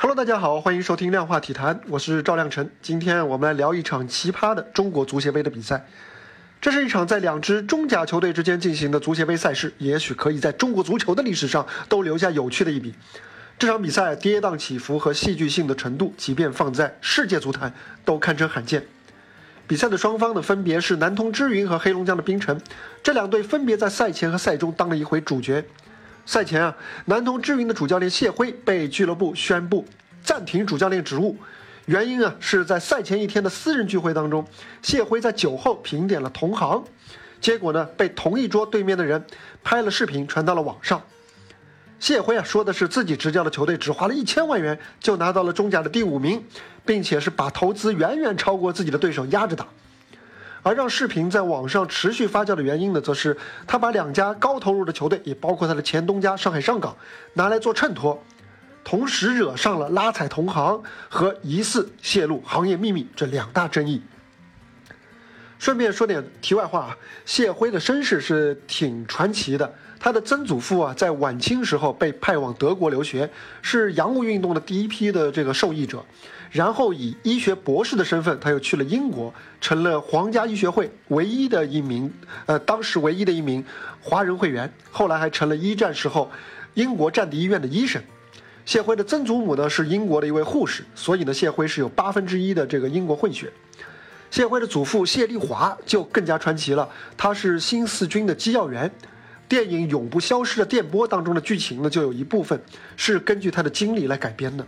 Hello，大家好，欢迎收听量化体坛，我是赵亮晨。今天我们来聊一场奇葩的中国足协杯的比赛。这是一场在两支中甲球队之间进行的足协杯赛事，也许可以在中国足球的历史上都留下有趣的一笔。这场比赛跌宕起伏和戏剧性的程度，即便放在世界足坛都堪称罕见。比赛的双方呢，分别是南通之云和黑龙江的冰城，这两队分别在赛前和赛中当了一回主角。赛前啊，南通之云的主教练谢辉被俱乐部宣布暂停主教练职务，原因啊是在赛前一天的私人聚会当中，谢辉在酒后评点了同行，结果呢被同一桌对面的人拍了视频传到了网上。谢辉啊说的是自己执教的球队只花了一千万元就拿到了中甲的第五名，并且是把投资远远超过自己的对手压着打。而让视频在网上持续发酵的原因呢，则是他把两家高投入的球队，也包括他的前东家上海上港，拿来做衬托，同时惹上了拉踩同行和疑似泄露行业秘密这两大争议。顺便说点题外话啊，谢辉的身世是挺传奇的。他的曾祖父啊，在晚清时候被派往德国留学，是洋务运动的第一批的这个受益者。然后以医学博士的身份，他又去了英国，成了皇家医学会唯一的一名，呃，当时唯一的一名华人会员。后来还成了一战时候英国战地医院的医生。谢辉的曾祖母呢是英国的一位护士，所以呢，谢辉是有八分之一的这个英国混血。谢辉的祖父谢立华就更加传奇了，他是新四军的机要员。电影《永不消失的电波》当中的剧情呢，就有一部分是根据他的经历来改编的。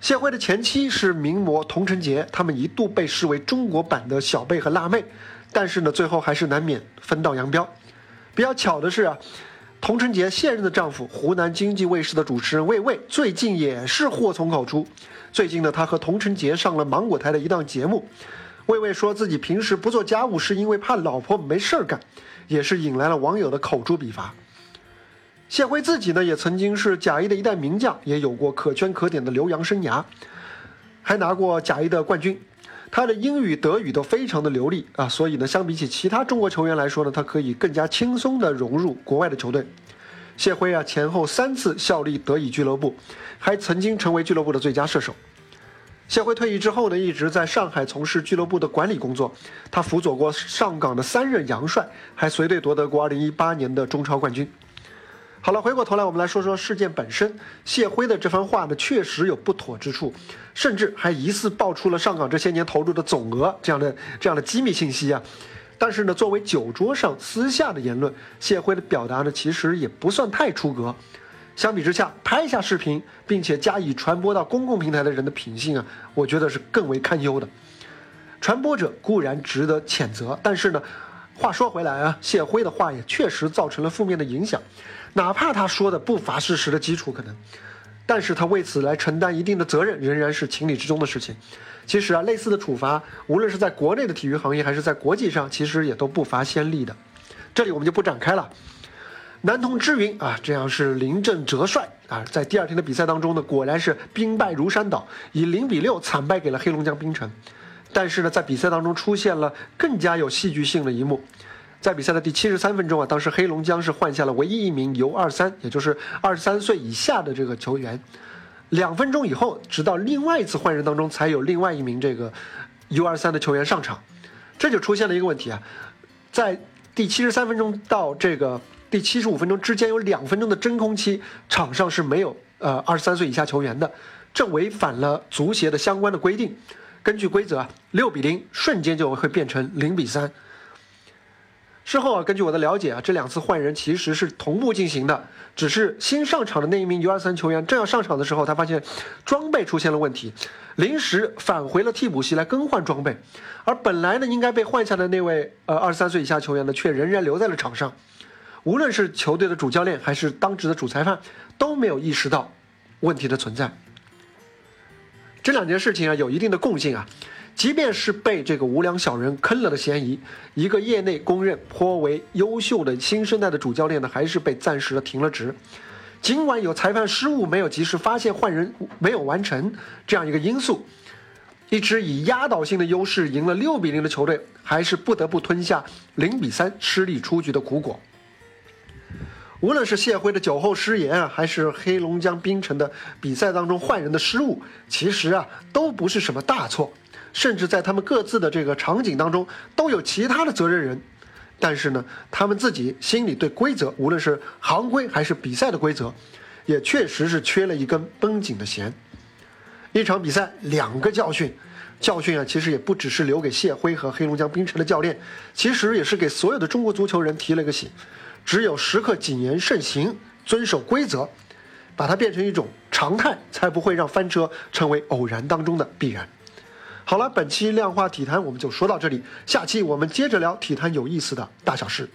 谢辉的前妻是名模童晨洁，他们一度被视为中国版的小贝和辣妹，但是呢，最后还是难免分道扬镳。比较巧的是啊，童晨洁现任的丈夫湖南经济卫视的主持人魏巍，最近也是祸从口出。最近呢，他和童晨洁上了芒果台的一档节目。魏巍说自己平时不做家务是因为怕老婆没事儿干，也是引来了网友的口诛笔伐。谢辉自己呢，也曾经是甲一的一代名将，也有过可圈可点的留洋生涯，还拿过甲一的冠军。他的英语、德语都非常的流利啊，所以呢，相比起其他中国球员来说呢，他可以更加轻松地融入国外的球队。谢辉啊，前后三次效力德乙俱乐部，还曾经成为俱乐部的最佳射手。谢辉退役之后呢，一直在上海从事俱乐部的管理工作。他辅佐过上港的三任洋帅，还随队夺得过2018年的中超冠军。好了，回过头来，我们来说说事件本身。谢辉的这番话呢，确实有不妥之处，甚至还疑似爆出了上港这些年投入的总额这样的这样的机密信息啊。但是呢，作为酒桌上私下的言论，谢辉的表达呢，其实也不算太出格。相比之下，拍一下视频并且加以传播到公共平台的人的品性啊，我觉得是更为堪忧的。传播者固然值得谴责，但是呢，话说回来啊，谢辉的话也确实造成了负面的影响，哪怕他说的不乏事实的基础可能。但是他为此来承担一定的责任，仍然是情理之中的事情。其实啊，类似的处罚，无论是在国内的体育行业，还是在国际上，其实也都不乏先例的。这里我们就不展开了。南通之云啊，这样是临阵折帅啊，在第二天的比赛当中呢，果然是兵败如山倒，以零比六惨败给了黑龙江冰城。但是呢，在比赛当中出现了更加有戏剧性的一幕。在比赛的第七十三分钟啊，当时黑龙江是换下了唯一一名 U 二三，也就是二十三岁以下的这个球员。两分钟以后，直到另外一次换人当中，才有另外一名这个 U 二三的球员上场。这就出现了一个问题啊，在第七十三分钟到这个第七十五分钟之间有两分钟的真空期，场上是没有呃二十三岁以下球员的，这违反了足协的相关的规定。根据规则，六比零瞬间就会变成零比三。事后啊，根据我的了解啊，这两次换人其实是同步进行的，只是新上场的那一名 U 二三球员正要上场的时候，他发现装备出现了问题，临时返回了替补席来更换装备，而本来呢应该被换下的那位呃二十三岁以下球员呢，却仍然留在了场上。无论是球队的主教练还是当值的主裁判，都没有意识到问题的存在。这两件事情啊，有一定的共性啊。即便是被这个无良小人坑了的嫌疑，一个业内公认颇为优秀的新生代的主教练呢，还是被暂时的停了职。尽管有裁判失误，没有及时发现换人没有完成这样一个因素，一支以压倒性的优势赢了六比零的球队，还是不得不吞下零比三失利出局的苦果。无论是谢辉的酒后失言啊，还是黑龙江冰城的比赛当中换人的失误，其实啊都不是什么大错，甚至在他们各自的这个场景当中都有其他的责任人。但是呢，他们自己心里对规则，无论是行规还是比赛的规则，也确实是缺了一根绷紧的弦。一场比赛，两个教训，教训啊，其实也不只是留给谢辉和黑龙江冰城的教练，其实也是给所有的中国足球人提了个醒。只有时刻谨言慎行，遵守规则，把它变成一种常态，才不会让翻车成为偶然当中的必然。好了，本期量化体坛我们就说到这里，下期我们接着聊体坛有意思的大小事。